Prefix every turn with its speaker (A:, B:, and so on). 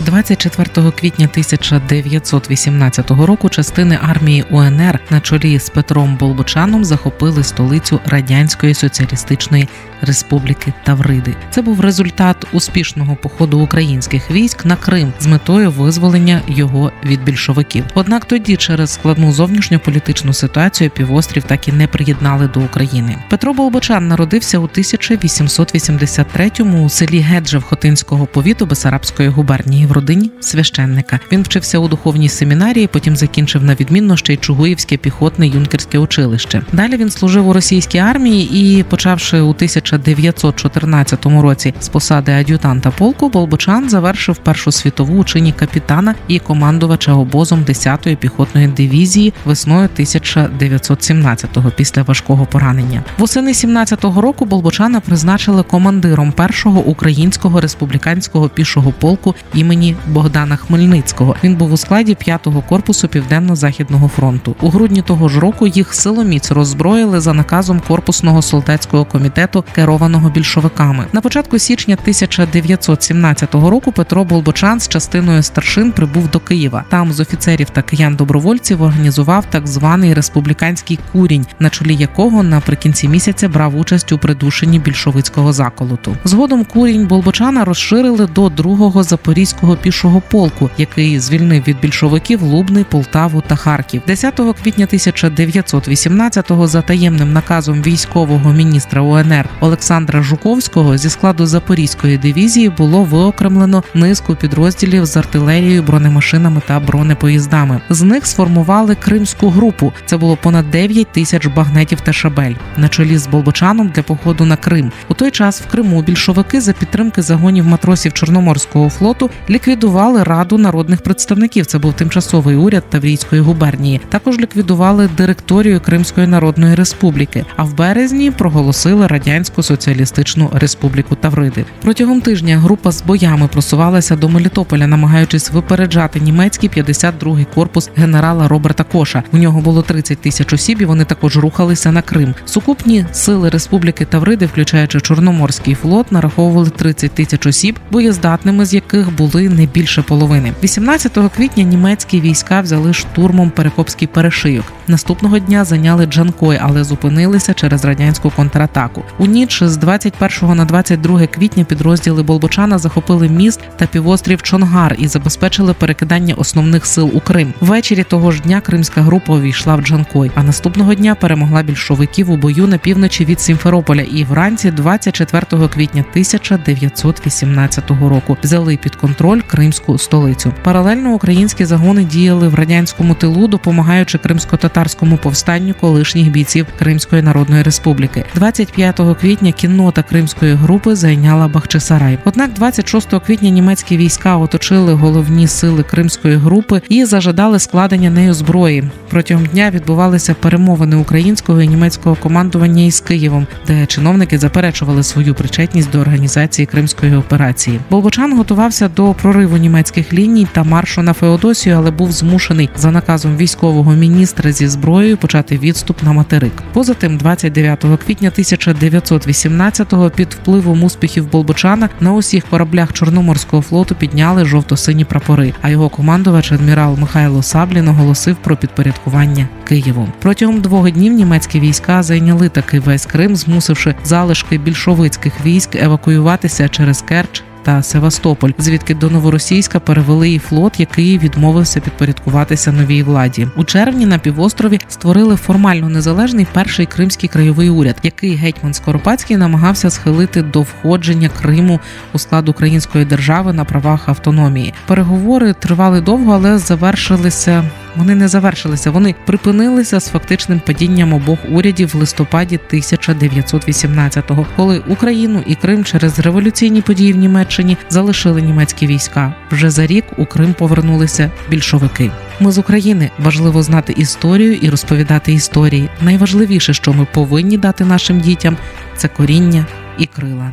A: 24 квітня 1918 року частини армії УНР на чолі з Петром Болбочаном захопили столицю радянської соціалістичної республіки Тавриди. Це був результат успішного походу українських військ на Крим з метою визволення його від більшовиків. Однак тоді, через складну зовнішньополітичну ситуацію, півострів так і не приєднали до України. Петро Болбочан народився у 1883-му у селі Геджев Хотинського повіту Бесарабської губернії в родині священника. Він вчився у духовній семінарії, потім закінчив на відмінно ще й Чугуївське піхотне юнкерське училище. Далі він служив у російській армії і, почавши у 1914 році з посади ад'ютанта полку, Болбочан завершив Першу світову у чині капітана і командувача обозом 10-ї піхотної дивізії весною 1917-го після важкого поранення. Восени 17-го року Болбочана призначили командиром першого українського республіканського пішого полку імені Богдана Хмельницького. Він був у складі 5-го корпусу південно-західного фронту. У грудні того ж року їх силоміць роззброїли за наказом корпусного солдатського комітету, керованого більшовиками. На початку січня 1917 року Петро Болбочан з частиною старшин прибув до Києва. Там з офіцерів та киян добровольців організував так званий республіканський курінь, на чолі якого наприкінці місяця брав участь у придушенні більшовицького заколоту. Згодом курінь Болбочана розширили до другого запорізького пішого полку, який звільнив від більшовиків Лубний, Полтаву та Харків. 10 квітня 1918-го за таємним наказом військового міністра УНР Олександра Жуковського зі складу Запорізької дивізії було виокремлено низку підрозділів з артилерією, бронемашинами та бронепоїздами. З них сформували кримську групу. Це було понад 9 тисяч багнетів та шабель на чолі з Болбочаном для походу на Крим. У той час в Криму більшовики за підтримки загонів матросів Чорноморського флоту ліквідували раду народних представників. Це був тимчасовий уряд Таврійської губернії. Також ліквідували директорію Кримської Народної Республіки. А в березні проголосили радянську соціалістичну республіку Тавриди. Протягом тижня група з боями просувалася до Мелітополя, намагаючись випереджати німецький 52-й корпус генерала Роберта Коша. У нього було 30 тисяч осіб. і Вони також рухалися на Крим. Сукупні сили республіки Тавриди, включаючи Чорноморський флот, нараховували 30 тисяч осіб, боєздатними з яких були не більше половини. 18 квітня німецькі війська взяли штурмом Перекопський перешийок. Наступного дня зайняли Джанкой, але зупинилися через радянську контратаку. У ніч з 21 на 22 квітня підрозділи Болбочана захопили міст та півострів Чонгар і забезпечили перекидання основних сил у Крим. Ввечері того ж дня кримська група увійшла в Джанкой, а наступного дня перемогла більшовиків у бою на півночі від Сімферополя і вранці 24 квітня 1918 року взяли під контроль кримську столицю. Паралельно українські загони діяли в радянському тилу, допомагаючи кримсько-татарському повстанню колишніх бійців Кримської Народної Республіки. 25 квітня кіннота кримської групи зайняла Бахчисарай. Однак, 26 квітня німецькі війська оточили головні сили кримської групи і зажадали складення нею зброї. Протягом дня відбувалися перемовини українського і німецького командування із Києвом, де чиновники заперечували свою причетність до організації кримської операції. Болбочан готувався до прориву німецьких ліній та маршу на Феодосію, але був змушений за наказом військового міністра зі зброєю почати відступ на материк. Поза тим, 29 квітня 1918-го під впливом успіхів Болбочана на усіх кораблях Чорноморського флоту підняли жовто-сині прапори. А його командувач адмірал Михайло Саблін оголосив про підпорядкування Києву. Протягом двох днів німецькі війська зайняли таки весь Крим, змусивши залишки більшовицьких військ евакуюватися через Керч та Севастополь, звідки до новоросійська перевели і флот, який відмовився підпорядкуватися новій владі. У червні на півострові створили формально незалежний перший кримський краєвий уряд, який гетьман Скоропадський намагався схилити до входження Криму у склад української держави на правах автономії. Переговори тривали довго, але завершилися. Вони не завершилися, вони припинилися з фактичним падінням обох урядів в листопаді 1918-го, коли Україну і Крим через революційні події в Німеччині залишили німецькі війська. Вже за рік у Крим повернулися більшовики. Ми з України важливо знати історію і розповідати історії. Найважливіше, що ми повинні дати нашим дітям, це коріння і крила.